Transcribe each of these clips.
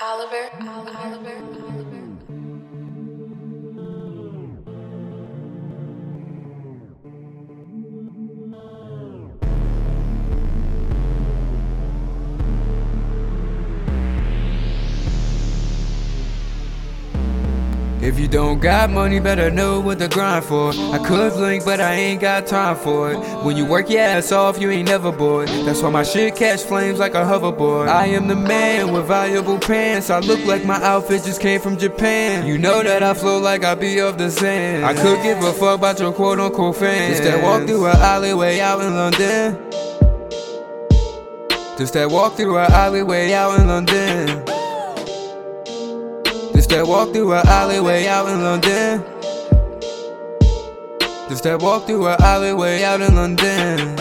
Oliver, Oliver, Oliver, Oliver. If you don't got money, better know what to grind for. I could link, but I ain't got time for it. When you work your ass off, you ain't never bored. That's why my shit catch flames like a hoverboard. I am the man with valuable pants. I look like my outfit just came from Japan. You know that I flow like I be of the sand. I could give a fuck about your quote unquote fans. Just that walk through an alleyway out in London. Just that walk through an alleyway out in London. Just that walk through an alleyway out in London. Just that walk through an alleyway out in London.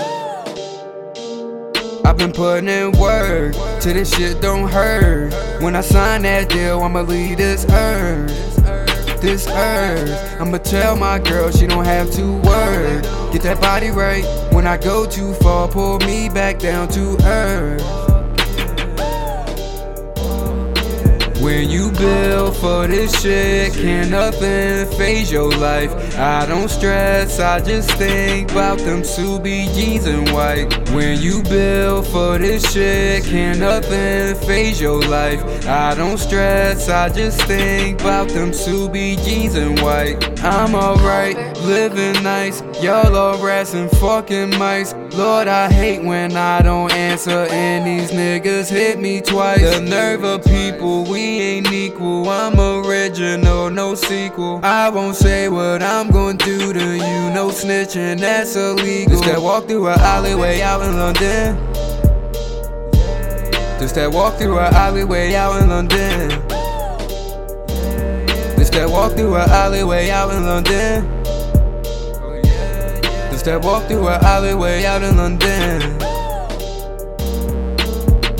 I've been putting in work till this shit don't hurt. When I sign that deal, I'ma leave this earth. This earth. I'ma tell my girl she don't have to work. Get that body right. When I go too far, pull me back down to earth. For this shit, Can't nothing phase your life. I don't stress, I just think about them Ksubi jeans and white. When you build for this shit, can't nothing phase your life. I don't stress, I just think about them Ksubi jeans and white. I'm alright, living nice. Y'all rats and fucking mice. Lord, I hate when I don't answer and these niggas hit me twice. The nerve of people, we ain't equal. I'm original, no sequel. I won't say what I'm gonna do to you. No snitching, that's illegal. Just that walk through an alleyway out in London. Just that walk through an alleyway out in London. Just that walk through an alleyway out in London. Just that walk through an alleyway out in London.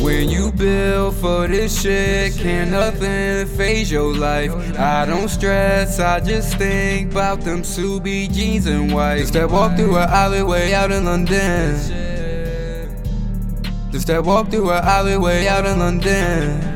When you build for this shit, can nothing phase your life. I don't stress, I just think about them Ksubi jeans and white. Just that walk through an alleyway out in London. Just that walk through an alleyway. Out in London.